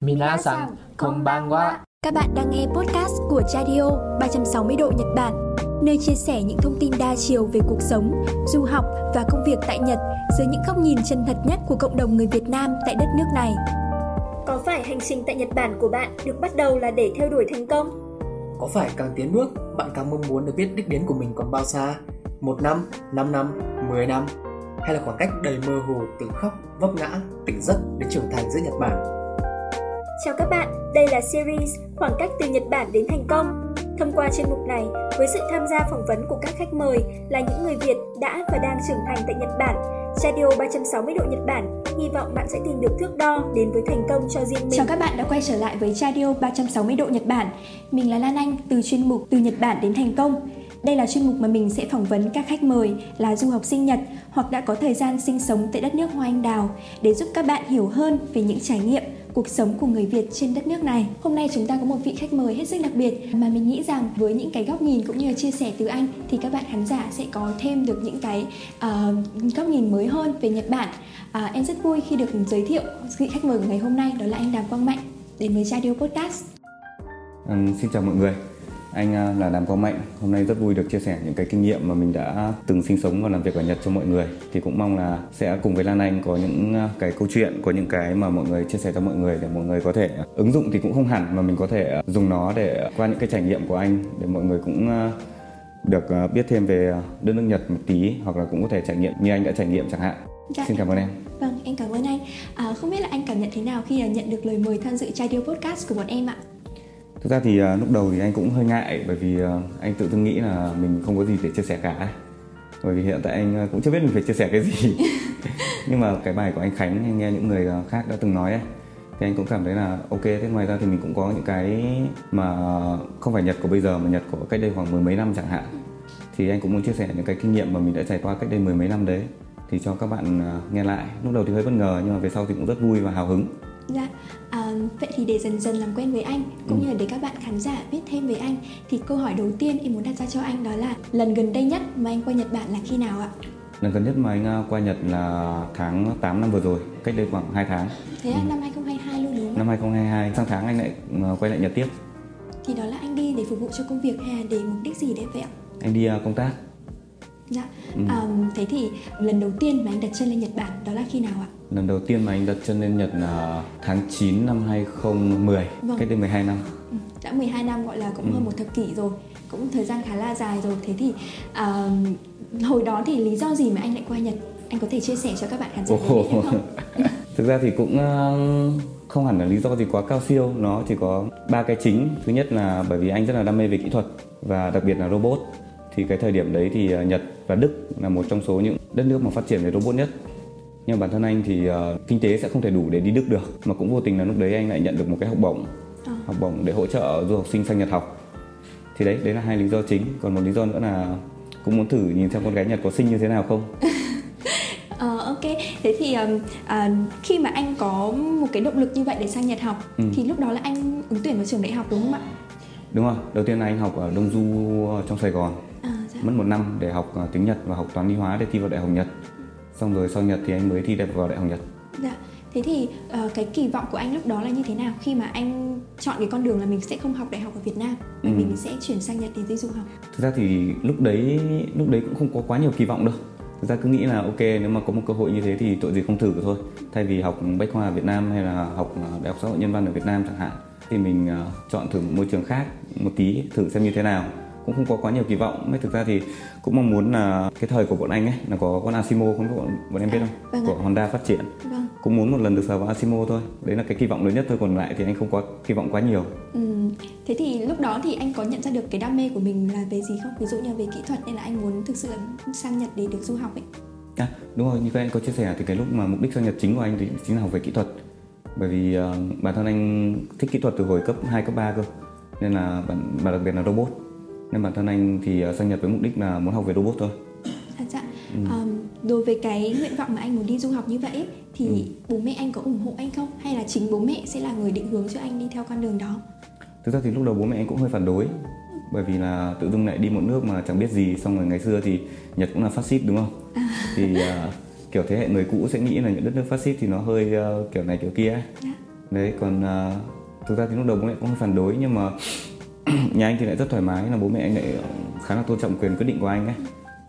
Minasan, konbanwa. Các bạn đang nghe podcast của Radio 360 độ Nhật Bản, nơi chia sẻ những thông tin đa chiều về cuộc sống, du học và công việc tại Nhật dưới những góc nhìn chân thật nhất của cộng đồng người Việt Nam tại đất nước này. Có phải hành trình tại Nhật Bản của bạn được bắt đầu là để theo đuổi thành công? Có phải càng tiến bước, bạn càng mong muốn được biết đích đến của mình còn bao xa? Một năm, năm năm, mười năm? Hay là khoảng cách đầy mơ hồ từ khóc, vấp ngã, tỉnh giấc đến trưởng thành giữa Nhật Bản? Chào các bạn, đây là series Khoảng cách từ Nhật Bản đến thành công. Thông qua chuyên mục này, với sự tham gia phỏng vấn của các khách mời là những người Việt đã và đang trưởng thành tại Nhật Bản, Radio 360 độ Nhật Bản hy vọng bạn sẽ tìm được thước đo đến với thành công cho riêng mình. Chào các bạn đã quay trở lại với Radio 360 độ Nhật Bản. Mình là Lan Anh từ chuyên mục Từ Nhật Bản đến thành công. Đây là chuyên mục mà mình sẽ phỏng vấn các khách mời là du học sinh Nhật hoặc đã có thời gian sinh sống tại đất nước Hoa Anh Đào để giúp các bạn hiểu hơn về những trải nghiệm cuộc sống của người Việt trên đất nước này. Hôm nay chúng ta có một vị khách mời hết sức đặc biệt mà mình nghĩ rằng với những cái góc nhìn cũng như là chia sẻ từ anh thì các bạn khán giả sẽ có thêm được những cái uh, góc nhìn mới hơn về Nhật Bản. Uh, em rất vui khi được giới thiệu vị khách mời của ngày hôm nay đó là anh Đàm Quang Mạnh đến với Radio Podcast. Um, xin chào mọi người anh à, là Đàm Quang Mạnh hôm nay rất vui được chia sẻ những cái kinh nghiệm mà mình đã từng sinh sống và làm việc ở Nhật cho mọi người thì cũng mong là sẽ cùng với Lan Anh có những à, cái câu chuyện có những cái mà mọi người chia sẻ cho mọi người để mọi người có thể ứng dụng thì cũng không hẳn mà mình có thể dùng nó để qua những cái trải nghiệm của anh để mọi người cũng à, được biết thêm về đất nước Nhật một tí hoặc là cũng có thể trải nghiệm như anh đã trải nghiệm chẳng hạn. Dạ. Xin cảm ơn em. Vâng, em cảm ơn anh. À, không biết là anh cảm nhận thế nào khi nhận được lời mời tham dự Radio Podcast của bọn em ạ? Thực ra thì uh, lúc đầu thì anh cũng hơi ngại bởi vì uh, anh tự dưng nghĩ là mình không có gì để chia sẻ cả ấy. bởi vì hiện tại anh à, cũng chưa biết mình phải chia sẻ cái gì. Nhưng mà cái bài của anh Khánh anh nghe những người khác đã từng nói ấy thì anh cũng cảm thấy là ok. Thế ngoài ra thì mình cũng có những cái mà không phải Nhật của bây giờ mà Nhật của cách đây khoảng mười mấy năm chẳng hạn. Thì anh cũng muốn chia sẻ những cái kinh nghiệm mà mình đã trải qua cách đây mười mấy năm đấy thì cho các bạn nghe lại. Lúc đầu thì hơi bất ngờ nhưng mà về sau thì cũng rất vui và hào hứng. Dạ, à, vậy thì để dần dần làm quen với anh cũng ừ. như là để các bạn khán giả biết thêm về anh thì câu hỏi đầu tiên em muốn đặt ra cho anh đó là lần gần đây nhất mà anh qua Nhật Bản là khi nào ạ? Lần gần nhất mà anh à, qua Nhật là tháng 8 năm vừa rồi, cách đây khoảng 2 tháng. Thế ừ. năm 2022 luôn đúng không? Năm 2022, sang tháng anh lại à, quay lại Nhật tiếp. Thì đó là anh đi để phục vụ cho công việc hay là để mục đích gì đấy vậy ạ? Anh đi à, công tác. Dạ. Ừ. À, thế thì lần đầu tiên mà anh đặt chân lên Nhật Bản đó là khi nào ạ? Lần đầu tiên mà anh đặt chân lên Nhật là tháng 9 năm 2010, vâng. cách đây 12 năm. Ừ, đã 12 năm gọi là cũng ừ. hơn một thập kỷ rồi, cũng thời gian khá là dài rồi. Thế thì uh, hồi đó thì lý do gì mà anh lại qua Nhật? Anh có thể chia sẻ cho các bạn khán giả oh. biết không? Thực ra thì cũng không hẳn là lý do gì quá cao siêu, nó chỉ có ba cái chính. Thứ nhất là bởi vì anh rất là đam mê về kỹ thuật và đặc biệt là robot. Thì cái thời điểm đấy thì Nhật và Đức là một trong số những đất nước mà phát triển về robot nhất nhưng bản thân anh thì uh, kinh tế sẽ không thể đủ để đi Đức được mà cũng vô tình là lúc đấy anh lại nhận được một cái học bổng à. học bổng để hỗ trợ du học sinh sang Nhật học thì đấy đấy là hai lý do chính còn một lý do nữa là cũng muốn thử nhìn xem con gái Nhật có xinh như thế nào không Ờ, ok, thế thì um, uh, khi mà anh có một cái động lực như vậy để sang Nhật học ừ. thì lúc đó là anh ứng tuyển vào trường đại học đúng không ạ? Đúng rồi, đầu tiên là anh học ở Đông Du trong Sài Gòn à. Mất một năm để học uh, tiếng Nhật và học toán lý hóa để thi vào đại học Nhật. Xong rồi sau Nhật thì anh mới thi đẹp vào đại học Nhật. Dạ. Thế thì uh, cái kỳ vọng của anh lúc đó là như thế nào? Khi mà anh chọn cái con đường là mình sẽ không học đại học ở Việt Nam mà ừ. mình sẽ chuyển sang Nhật để đi du học? Thực ra thì lúc đấy lúc đấy cũng không có quá nhiều kỳ vọng đâu. Thực ra cứ nghĩ là ok nếu mà có một cơ hội như thế thì tội gì không thử thôi. Thay vì học bách khoa ở Việt Nam hay là học ờ, đại học xã hội nhân văn ở Việt Nam chẳng hạn thì mình uh, chọn thử một môi trường khác một tí thử xem như thế nào cũng không có quá nhiều kỳ vọng. Mới thực ra thì cũng mong muốn là cái thời của bọn anh ấy là có con Asimo không bọn, bọn em biết không? Vâng của ạ. Honda phát triển. Vâng. cũng muốn một lần được sờ vào Asimo thôi. Đấy là cái kỳ vọng lớn nhất thôi còn lại thì anh không có kỳ vọng quá nhiều. Ừ. thế thì lúc đó thì anh có nhận ra được cái đam mê của mình là về gì không? Ví dụ như về kỹ thuật nên là anh muốn thực sự là sang Nhật để được du học ấy. À, đúng rồi, như các anh có chia sẻ thì cái lúc mà mục đích sang Nhật chính của anh thì chính là học về kỹ thuật. Bởi vì uh, bản thân anh thích kỹ thuật từ hồi cấp 2, cấp 3 cơ. Nên là và đặc biệt là robot nên bản thân anh thì ờ, sang Nhật với mục đích là muốn học về robot thôi à, dạ. Ừ. Um, đối với cái nguyện vọng mà anh muốn đi du học như vậy thì ừ. bố mẹ anh có ủng hộ anh không hay là chính bố mẹ sẽ là người định hướng cho anh đi theo con đường đó thực ra thì lúc đầu bố mẹ anh cũng hơi phản đối bởi vì là tự dưng lại đi một nước mà chẳng biết gì xong rồi ngày xưa thì Nhật cũng là phát xít đúng không à. thì uh, kiểu thế hệ người cũ sẽ nghĩ là những đất nước phát xít thì nó hơi uh, kiểu này kiểu kia ấy. Dạ. đấy còn uh, thực ra thì lúc đầu bố mẹ cũng phản đối nhưng mà nhà anh thì lại rất thoải mái, là bố mẹ anh lại khá là tôn trọng quyền quyết định của anh ấy.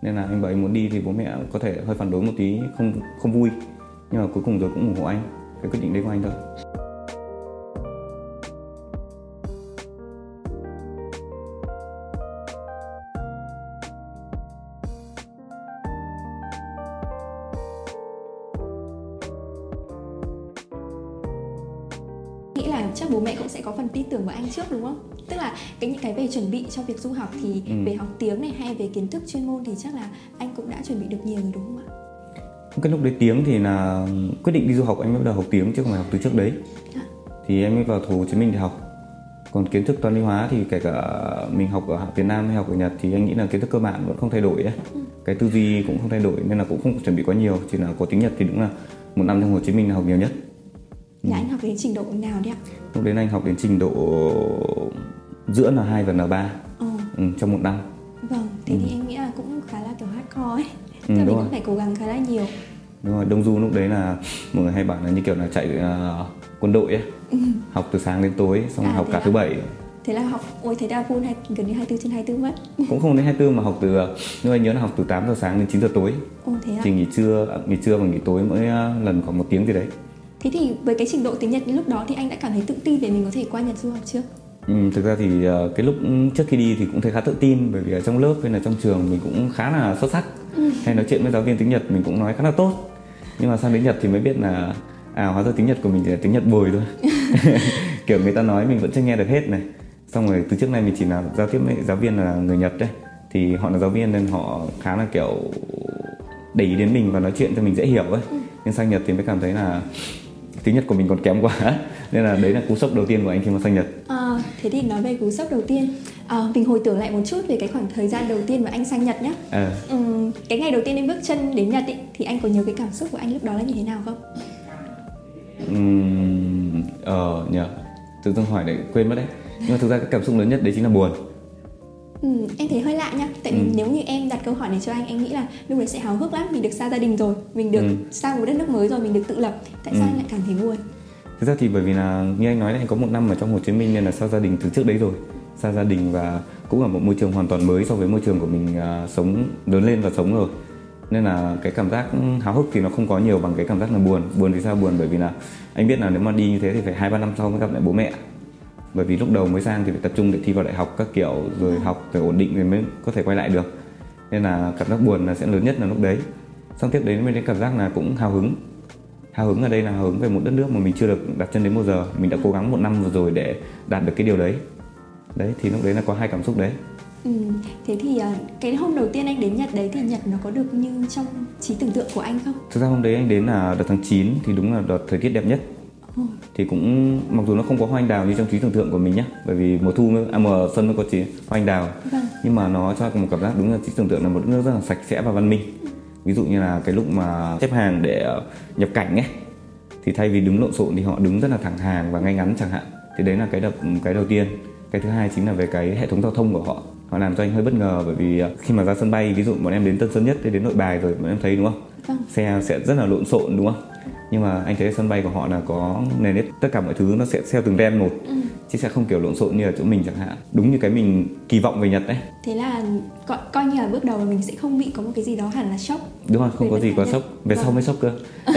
Nên là anh bảo anh muốn đi thì bố mẹ có thể hơi phản đối một tí, không không vui. Nhưng mà cuối cùng rồi cũng ủng hộ anh, cái quyết định đấy của anh thôi. Nghĩ là chắc bố mẹ cũng sẽ có phần tin tưởng vào anh trước, đúng không? Cái những cái về chuẩn bị cho việc du học thì Ừ. về học tiếng này hay về kiến thức chuyên môn thì chắc là anh cũng đã chuẩn bị được nhiều rồi đúng không ạ? cái lúc đấy tiếng thì là quyết định đi du học anh mới bắt đầu học tiếng chứ không phải học từ trước đấy À. thì em mới vào thủ Hồ Chí Minh để học còn kiến thức toán lý hóa thì kể cả mình học ở Việt Nam hay học ở Nhật thì anh nghĩ là kiến thức cơ bản vẫn không thay đổi ấy. cái tư duy cũng không thay đổi nên là cũng không chuẩn bị quá nhiều chỉ là có tiếng Nhật thì đúng là một năm trong Hồ Chí Minh là học nhiều nhất Là anh học đến trình độ nào đấy ạ? lúc đấy anh học đến trình độ giữa N2 và N3 Ồ, ừ, trong một năm vâng, thế thì em nghĩ là cũng khá là kiểu hardcore ấy. Ừ, là mình rồi. cũng phải cố gắng khá là nhiều. đúng rồi đông du lúc đấy là mọi người hay bảo là như kiểu là chạy ờ, quân đội ấy học từ sáng đến tối xong À, học cả à? thứ bảy Thế là học, ôi thế là full hay, gần như 24 trên 24 mất. cũng không đến 24 mà học từ nhưng anh nhớ là học từ 8 giờ sáng đến 9 giờ tối Ồ thế ạ? thì nghỉ trưa à, nghỉ trưa và nghỉ tối mỗi ờ, lần khoảng một tiếng gì đấy Thế thì với cái trình độ tiếng Nhật lúc đó thì anh đã cảm thấy tự tin để mình có thể qua Nhật du học chưa? Ừ, thực ra thì ờ, cái lúc trước khi đi thì cũng thấy khá tự tin bởi vì ở trong lớp hay là trong trường mình cũng khá là xuất sắc. Hay nói chuyện với giáo viên tiếng Nhật mình cũng nói khá là tốt. Nhưng mà sang đến Nhật thì mới biết là à hóa ra tiếng Nhật của mình chỉ là tiếng Nhật bồi thôi. Kiểu người ta nói mình vẫn chưa nghe được hết này. Xong rồi từ trước nay mình chỉ là giao tiếp với giáo viên là người Nhật đấy. Thì họ là giáo viên nên họ khá là kiểu để ý đến mình và nói chuyện cho mình dễ hiểu ấy. Nhưng sang Nhật thì mới cảm thấy là tiếng Nhật của mình còn kém quá. Nên là đấy là cú sốc đầu tiên của anh khi mà sang Nhật. À, thế thì nói về cú sốc đầu tiên. À, Mình hồi tưởng lại một chút về cái khoảng thời gian đầu tiên mà anh sang Nhật nhé à, Ừm, Cái ngày đầu tiên em bước chân đến Nhật ý, Thì anh có nhớ cái cảm xúc của anh lúc đó là như thế nào không? Ừm, ờ nhờ. Tự dưng hỏi để quên mất đấy. Nhưng mà thực ra cái cảm xúc lớn nhất đấy chính là buồn. Ừm, em thấy hơi lạ nha Tại vì Ừ. nếu như em đặt câu hỏi này cho anh Anh nghĩ là lúc đấy sẽ háo hức lắm. Mình được xa gia đình rồi. Mình được Ừ. sang một đất nước mới rồi. Mình được tự lập. Tại sao Ừ. anh lại cảm thấy buồn? Thực ra thì bởi vì là như anh nói đấy anh có một năm ở trong Hồ Chí Minh nên là xa gia đình từ trước đấy rồi. Xa gia đình và cũng là một môi trường hoàn toàn mới so với môi trường của mình à, sống lớn lên và sống rồi. Nên là cái cảm giác háo hức thì nó không có nhiều bằng cái cảm giác là buồn. Buồn vì sao buồn? Bởi vì là anh biết là nếu mà đi như thế thì phải hai ba năm sau mới gặp lại bố mẹ. Bởi vì lúc đầu mới sang thì phải tập trung để thi vào đại học các kiểu rồi học rồi ổn định rồi mới có thể quay lại được. Nên là cảm giác buồn là sẽ lớn nhất là lúc đấy. Xong tiếp đến mới đến cảm giác là cũng hào hứng hào hứng ở đây là hào hứng về một đất nước mà mình chưa được đặt chân đến bao giờ. Mình đã cố gắng một năm vừa rồi để đạt được cái điều đấy. Đấy thì lúc đấy là có hai cảm xúc đấy. Ừm, Thế thì à, cái hôm đầu tiên anh đến Nhật đấy Thì Nhật nó có được như trong trí tưởng tượng của anh không? thực ra hôm đấy anh đến là đợt tháng 9 thì đúng là đợt thời tiết đẹp nhất. Thì cũng mặc dù nó không có hoa anh đào như trong trí tưởng tượng của mình nhá bởi vì mùa thu mới, à, mùa xuân mới có chỉ hoa anh đào. Vâng. Nhưng mà nó cho một cảm giác đúng là trí tưởng tượng là một đất nước rất là sạch sẽ và văn minh ví dụ như là cái lúc mà xếp hàng để ờ, nhập cảnh ấy thì thay vì đứng lộn xộn thì họ đứng rất là thẳng hàng và ngay ngắn chẳng hạn. Thì đấy là cái đập cái đầu tiên. Cái thứ hai chính là về cái hệ thống giao thông của họ. Họ làm cho anh hơi bất ngờ bởi vì ờ, khi mà ra sân bay ví dụ bọn em đến Tân Sơn Nhất hay đến Nội Bài rồi bọn em thấy đúng không? Vâng. Xe sẽ rất là lộn xộn đúng không? Nhưng mà anh thấy sân bay của họ là có nền nếp tất cả mọi thứ nó sẽ theo từng ren một Ừ. chứ sẽ không kiểu lộn xộn như ở chỗ mình chẳng hạn. Đúng như cái mình kỳ vọng về Nhật đấy. Thế là coi, coi như là bước đầu là mình sẽ không bị có một cái gì đó hẳn là sốc đúng rồi không có gì quá sốc về sau Vâng. mới sốc cơ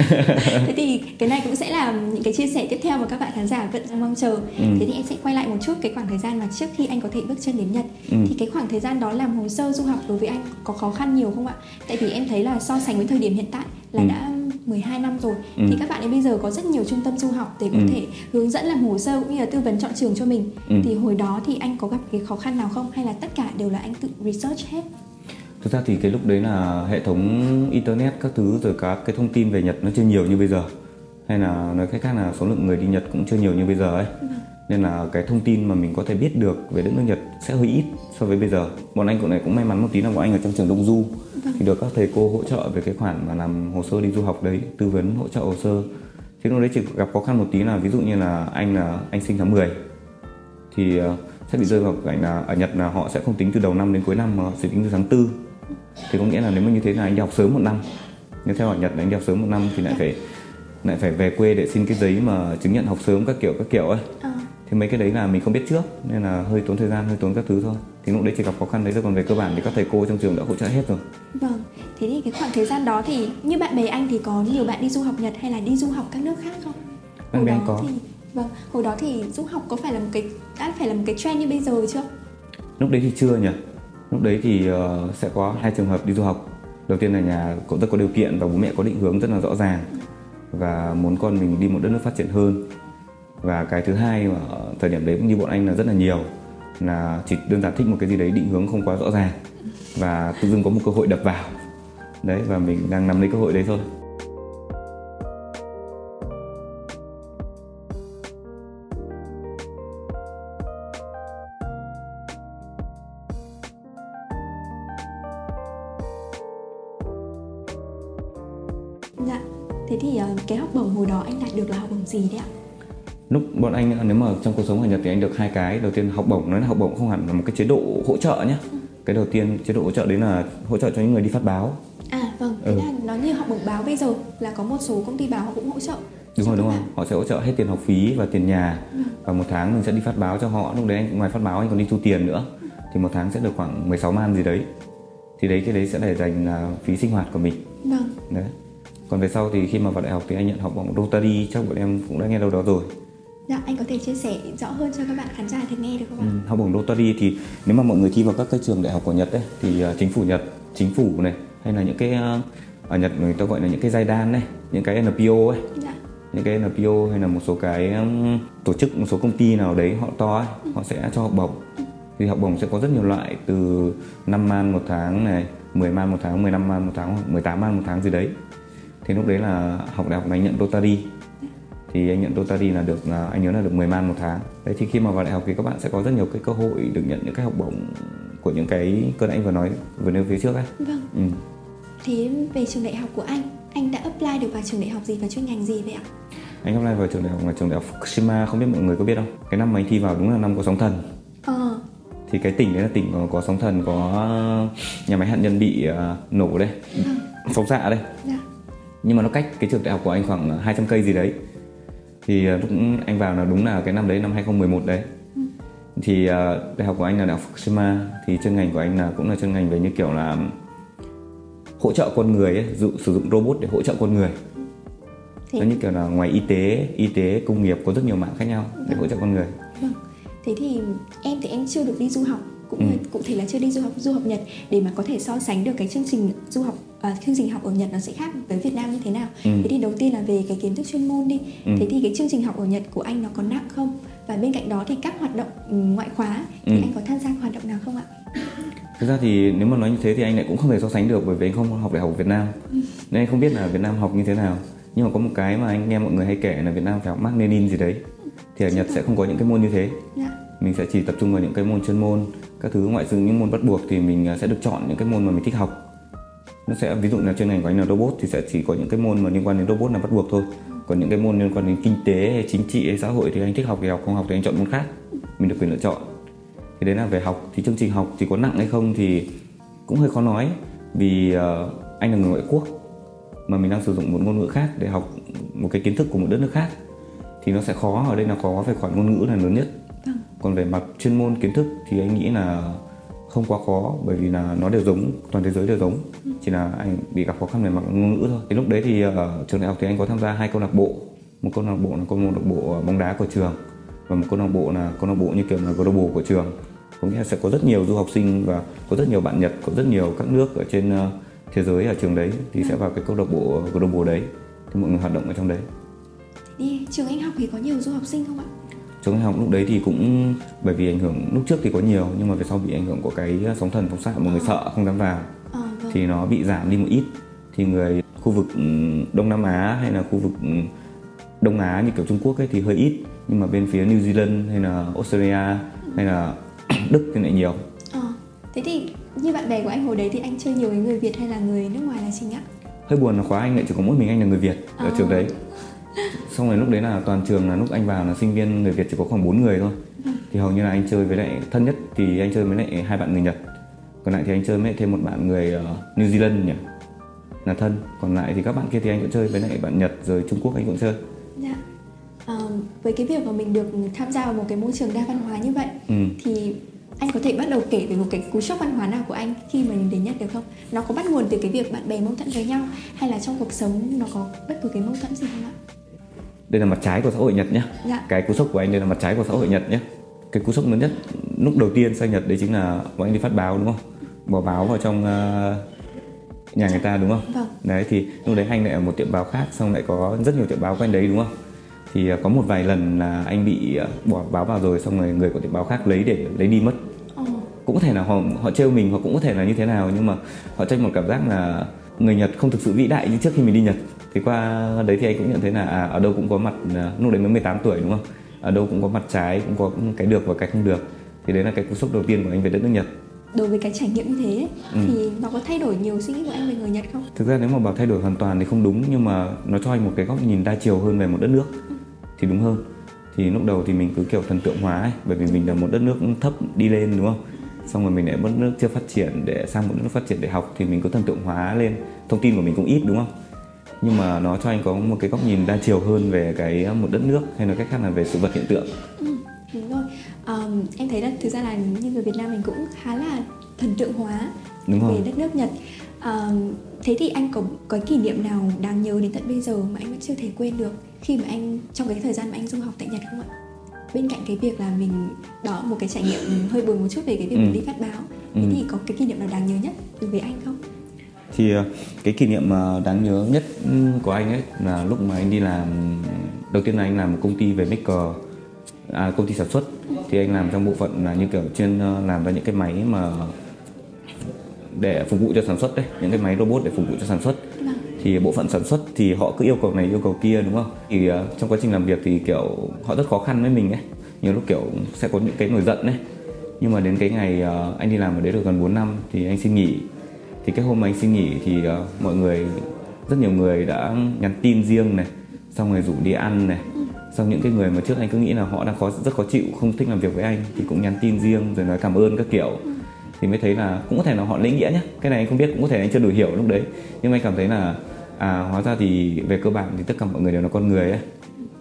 Thế thì cái này cũng sẽ là những cái chia sẻ tiếp theo mà các bạn khán giả vẫn đang mong chờ Ừ. Thế thì em sẽ quay lại một chút cái khoảng thời gian mà trước khi anh có thể bước chân đến Nhật Ừ. Thì cái khoảng thời gian đó làm hồ sơ du học đối với anh có khó khăn nhiều không ạ? Tại vì em thấy là so sánh với thời điểm hiện tại là Ừ. đã 12 năm rồi Ừ. Thì các bạn ấy bây giờ có rất nhiều trung tâm du học để có Ừ. thể hướng dẫn làm hồ sơ cũng như là tư vấn chọn trường cho mình Ừ. Thì hồi đó thì anh có gặp cái khó khăn nào không? Hay là tất cả đều là anh tự research hết? Thực ra thì cái lúc đấy là hệ thống internet các thứ rồi các cái thông tin về Nhật nó chưa nhiều như bây giờ. Hay là nói cách khác là số lượng người đi Nhật cũng chưa nhiều như bây giờ ấy. Nên là cái thông tin mà mình có thể biết được về đất nước Nhật sẽ hơi ít so với bây giờ. Bọn anh cũng này cũng may mắn một tí là bọn anh ở trong trường Đông Du. Thì được các thầy cô hỗ trợ về cái khoản mà làm hồ sơ đi du học đấy tư vấn hỗ trợ hồ sơ. Thì lúc đấy chỉ gặp khó khăn một tí là ví dụ như là anh là anh sinh tháng 10 thì ờ, sẽ bị rơi vào cảnh là ở Nhật là họ sẽ không tính từ đầu năm đến cuối năm mà họ sẽ tính từ tháng 4 thì có nghĩa là nếu mà như thế là anh đi học sớm một năm. Nếu theo ở Nhật là anh đi học sớm một năm thì lại phải lại phải về quê để xin cái giấy mà chứng nhận học sớm các kiểu các kiểu ấy. À. thì mấy cái đấy là mình không biết trước nên là hơi tốn thời gian hơi tốn các thứ thôi. Thì lúc đấy chỉ gặp khó khăn đấy rồi còn về cơ bản thì các thầy cô trong trường đã hỗ trợ hết rồi. Vâng thế thì cái khoảng thời gian đó thì như bạn bè anh thì có nhiều bạn đi du học nhật hay là đi du học các nước khác không? Bạn bè anh có. thì vâng hồi đó thì du học có phải là một cái đã phải là một cái trend như bây giờ chưa? Lúc đấy thì chưa nhỉ lúc đấy thì uh, sẽ có hai trường hợp đi du học. Đầu tiên là nhà cũng rất có điều kiện và bố mẹ có định hướng rất là rõ ràng và muốn con mình đi một đất nước phát triển hơn. Và cái thứ hai mà thời điểm đấy cũng như bọn anh là rất là nhiều là chỉ đơn giản thích một cái gì đấy định hướng không quá rõ ràng và tự dưng có một cơ hội đập vào. Đấy và mình đang nắm lấy cơ hội đấy thôi. Dạ. Thế thì uh, cái học bổng hồi đó anh đạt được là học bổng gì đấy ạ? Lúc bọn anh nếu mà trong cuộc sống ở Nhật thì anh được hai cái. Đầu tiên học bổng nói là học bổng không hẳn là một cái chế độ hỗ trợ nhé cái đầu tiên chế độ hỗ trợ đấy là hỗ trợ cho những người đi phát báo. À vâng. Thế Ừ. là nó như học bổng báo bây giờ là có một số công ty báo họ cũng hỗ trợ. Đúng rồi đúng bạn. họ sẽ hỗ trợ hết tiền học phí và tiền nhà. Và một tháng mình sẽ đi phát báo cho họ. Lúc đấy anh ngoài phát báo anh còn đi thu tiền nữa. Thì một tháng sẽ được khoảng 16 man gì đấy. Thì đấy cái đấy sẽ để dành là phí sinh hoạt của mình. Vâng. Đấy còn về sau thì khi mà vào đại học thì anh nhận học bổng Rotary chắc bọn em cũng đã nghe đâu đó rồi. Dạ anh có thể chia sẻ rõ hơn cho các bạn khán giả thể nghe được không ạ? Ừ, học bổng Rotary thì nếu mà mọi người thi vào các cái trường đại học của Nhật ấy thì uh, chính phủ Nhật, chính phủ này hay là những cái uh, ở Nhật người ta gọi là những cái giai đan này, những cái NPO ấy, dạ. Những cái NPO hay là một số cái tổ chức một số công ty nào đấy họ to ấy, họ sẽ cho học bổng. Thì học bổng sẽ có rất nhiều loại từ 5 man một tháng này, 10 man một tháng, 15 man một tháng, hoặc 18 man một tháng gì đấy. Thì lúc đấy là học đại học này nhận Rotary. Thì anh nhận Rotary là được là anh nhớ là được 10 man một tháng. Đấy thì khi mà vào đại học thì các bạn sẽ có rất nhiều cái cơ hội được nhận những cái học bổng của những cái cơn anh vừa nói vừa nêu phía trước ấy vâng. Ừ. thế về trường đại học của anh anh đã apply được vào trường đại học gì và chuyên ngành gì vậy ạ? Anh apply vào trường đại học là trường đại học Fukushima không biết mọi người có biết không? Cái năm mà anh thi vào đúng là năm có sóng thần. Ờ. Thì cái tỉnh đấy là tỉnh có, có sóng thần có nhà máy hạt nhân bị uh, nổ đây. Phóng xạ đây. Dạ nhưng mà nó cách cái trường đại học của anh khoảng 200 cây gì đấy. Thì ờ, lúc anh vào là đúng là cái năm đấy năm 2011 đấy. Thì ờ, đại học của anh là đại học Fukushima thì chuyên ngành của anh là cũng là chuyên ngành về như kiểu là hỗ trợ con người ấy, dụ, sử dụng robot để hỗ trợ con người. Thế nó như kiểu là ngoài y tế y tế công nghiệp có rất nhiều mạng khác nhau để hỗ trợ con người. Vâng. Thế thì em thì em chưa được đi du học cũng Ừ. cụ thể là chưa đi du học du học Nhật để mà có thể so sánh được cái chương trình du học à, chương trình học ở Nhật nó sẽ khác với Việt Nam như thế nào. Ừ. Thế thì đầu tiên là về cái kiến thức chuyên môn đi. Ừ. Thế thì cái chương trình học ở Nhật của anh nó có nặng không? Và bên cạnh đó thì các hoạt động ừ, ngoại khóa thì Ừ. anh có tham gia hoạt động nào không ạ? thực ra thì nếu mà nói như thế thì anh lại cũng không thể so sánh được bởi vì anh không học đại học Việt Nam nên anh không biết là Việt Nam học như thế nào nhưng mà có một cái mà anh nghe mọi người hay kể là Việt Nam phải học Mác Lênin gì đấy thì ở Nhật sẽ không có những cái môn như thế Dạ mình sẽ chỉ tập trung vào những cái môn chuyên môn các thứ ngoại trừ những môn bắt buộc thì mình à, sẽ được chọn những cái môn mà mình thích học. Nó sẽ ví dụ là chuyên ngành của anh là robot thì sẽ chỉ có những cái môn mà liên quan đến robot là bắt buộc thôi. Còn những cái môn liên quan đến kinh tế hay chính trị hay xã hội thì anh thích học thì học không học thì anh chọn môn khác. Mình được quyền lựa chọn. Thì đấy là về học. Thì chương trình học thì có nặng hay không thì cũng hơi khó nói. Vì uh, anh là người ngoại quốc mà mình đang sử dụng một ngôn ngữ khác để học một cái kiến thức của một đất nước khác thì nó sẽ khó. Ở đây là khó về khoản ngôn ngữ là lớn nhất còn về mặt chuyên môn kiến thức thì anh nghĩ là không quá khó bởi vì là nó đều giống toàn thế giới đều giống. Chỉ là anh bị gặp khó khăn về mặt ngôn ngữ thôi. Thì lúc đấy thì ở trường đại học thì anh có tham gia hai câu lạc bộ. Một câu lạc bộ là câu lạc bộ bóng đá của trường và một câu lạc bộ là câu lạc bộ như kiểu là global của trường. Có nghĩa là sẽ có rất nhiều du học sinh và có rất nhiều bạn Nhật có rất nhiều các nước ở trên ờ, thế giới ở trường đấy thì sẽ vào cái câu lạc bộ global đấy. Thì mọi người hoạt động ở trong đấy. Thì trường anh học thì có nhiều du học sinh không ạ? Trường đại học lúc đấy thì cũng bởi vì ảnh hưởng lúc trước thì có nhiều nhưng mà về sau bị ảnh hưởng của cái sóng thần phóng xạ mọi người sợ không dám vào Ờ vâng. thì nó bị giảm đi một ít thì người khu vực ừm, Đông Nam Á hay là khu vực ừm, Đông Á như kiểu Trung Quốc ấy thì hơi ít nhưng mà bên phía New Zealand hay là Australia hay là Đức thì lại nhiều Ờ. Thế thì như bạn bè của anh hồi đấy thì anh chơi nhiều với người Việt hay là người nước ngoài là chính ạ? hơi buồn là khóa anh lại chỉ có mỗi mình anh là người Việt ở Ờ. trường đấy xong rồi lúc đấy là toàn trường là lúc anh vào là sinh viên người Việt chỉ có khoảng 4 người thôi thì hầu như là anh chơi với lại thân nhất thì anh chơi với lại hai bạn người Nhật còn lại thì anh chơi với thêm một bạn người ờ, New Zealand nhỉ là thân còn lại thì các bạn kia thì anh cũng chơi với lại bạn Nhật rồi Trung Quốc anh cũng chơi dạ à, với cái việc mà mình được tham gia vào một cái môi trường đa văn hóa như vậy ừ. thì anh có thể bắt đầu kể về một cái cú sốc văn hóa nào của anh khi mà đến Nhật được không? Nó có bắt nguồn từ cái việc bạn bè mâu thuẫn với nhau hay là trong cuộc sống nó có bất cứ cái mâu thuẫn gì không ạ? Đây là mặt trái của xã hội Nhật nhé. Dạ. Cái cú sốc của anh đây là mặt trái của xã hội Nhật nhé. Cái cú sốc lớn nhất lúc đầu tiên sang Nhật đấy chính là bọn anh đi phát báo đúng không? Bỏ báo vào trong uh, nhà người ta đúng không? Vâng. Đấy thì lúc đấy anh lại ở một tiệm báo khác xong lại có rất nhiều tiệm báo quanh đấy đúng không? thì ờ, có một vài lần là anh bị ờ, bỏ báo vào rồi xong rồi người của tiệm báo khác lấy để lấy đi mất ừ. cũng có thể là họ họ trêu mình hoặc cũng có thể là như thế nào nhưng mà họ cho một cảm giác là người Nhật không thực sự vĩ đại như trước khi mình đi Nhật thì qua đấy thì anh cũng nhận thấy là à, ở đâu cũng có mặt ờ, lúc đấy mới 18 tuổi đúng không? Ở đâu cũng có mặt trái cũng có cái được và cái không được. Thì đấy là cái cú sốc đầu tiên của anh về đất nước Nhật. Đối với cái trải nghiệm như thế ừ. thì nó có thay đổi nhiều suy nghĩ của anh về người Nhật không? Thực ra nếu mà bảo thay đổi hoàn toàn thì không đúng nhưng mà nó cho anh một cái góc nhìn đa chiều hơn về một đất nước. Ừ. thì đúng hơn. Thì lúc đầu thì mình cứ kiểu thần tượng hóa ấy, bởi vì mình là một đất nước thấp đi lên đúng không? Xong rồi mình lại một nước chưa phát triển để sang một nước phát triển để học thì mình cứ thần tượng hóa lên. Thông tin của mình cũng ít đúng không nhưng mà nó cho anh có một cái góc nhìn đa chiều hơn về cái một đất nước hay nói cách khác là về sự vật hiện tượng ừ, đúng rồi um, em thấy là thực ra là như người Việt Nam mình cũng khá là thần tượng hóa đúng về rồi. đất nước Nhật um, thế thì anh có có kỷ niệm nào đáng nhớ đến tận bây giờ mà anh vẫn chưa thể quên được khi mà anh trong cái thời gian mà anh du học tại Nhật không ạ? Bên cạnh cái việc là mình đó một cái trải nghiệm hơi buồn một chút về cái việc ừ. mình đi phát báo, ừ. thế thì có cái kỷ niệm nào đáng nhớ nhất đối với anh không? Thì ờ, cái kỷ niệm đáng nhớ nhất ừ, của anh ấy là lúc mà anh đi làm đầu tiên là anh làm một công ty về maker à, công ty sản xuất. Thì anh làm trong bộ phận là như kiểu chuyên ờ, làm ra những cái máy mà để phục vụ cho sản xuất đấy những cái máy robot để phục vụ cho sản xuất. Thì bộ phận sản xuất thì họ cứ yêu cầu này yêu cầu kia đúng không? Thì uh, trong quá trình làm việc thì kiểu họ rất khó khăn với mình ấy. Nhiều lúc kiểu sẽ có những cái nổi giận đấy nhưng mà đến cái ngày uh, anh đi làm ở đấy được gần 4 năm thì anh xin nghỉ thì cái hôm mà anh xin nghỉ thì uh, mọi người rất nhiều người đã nhắn tin riêng này xong rồi rủ đi ăn này. Xong những cái người mà trước anh cứ nghĩ là họ đang khó rất khó chịu không thích làm việc với anh thì cũng nhắn tin riêng rồi nói cảm ơn các kiểu. Thì mới thấy là cũng có thể là họ lấy nghĩa nhé cái này anh không biết cũng có thể anh chưa đủ hiểu lúc đấy. Nhưng mà anh cảm thấy là à hóa ra thì về cơ bản thì tất cả mọi người đều là con người ấy.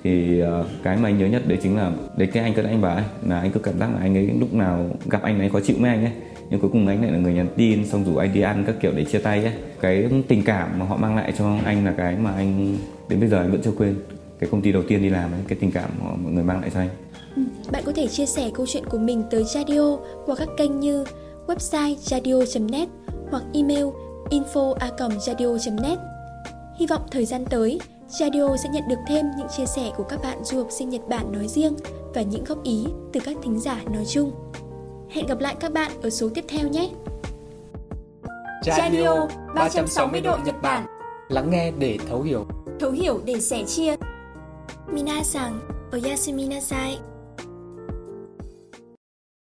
Thì uh, cái mà anh nhớ nhất đấy chính là đấy cái anh cứ anh bảo ấy là anh cứ cảm giác là anh ấy lúc nào gặp anh ấy khó chịu với anh ấy nhưng cuối cùng anh lại là người nhắn tin xong rủ anh đi ăn các kiểu để chia tay ấy cái tình cảm mà họ mang lại cho anh là cái mà anh đến bây giờ anh vẫn chưa quên cái công ty đầu tiên đi làm ấy cái tình cảm mà mọi người mang lại cho anh ừ, bạn có thể chia sẻ câu chuyện của mình tới Radio qua các kênh như website radio.net hoặc email info@radio.net. Hy vọng thời gian tới, Radio sẽ nhận được thêm những chia sẻ của các bạn du học sinh Nhật Bản nói riêng và những góp ý từ các thính giả nói chung. Hẹn gặp lại các bạn ở số tiếp theo nhé! Radio 360 độ Nhật Bản. Lắng nghe để thấu hiểu. Thấu hiểu để sẻ chia. Minasan, oyasumi nasai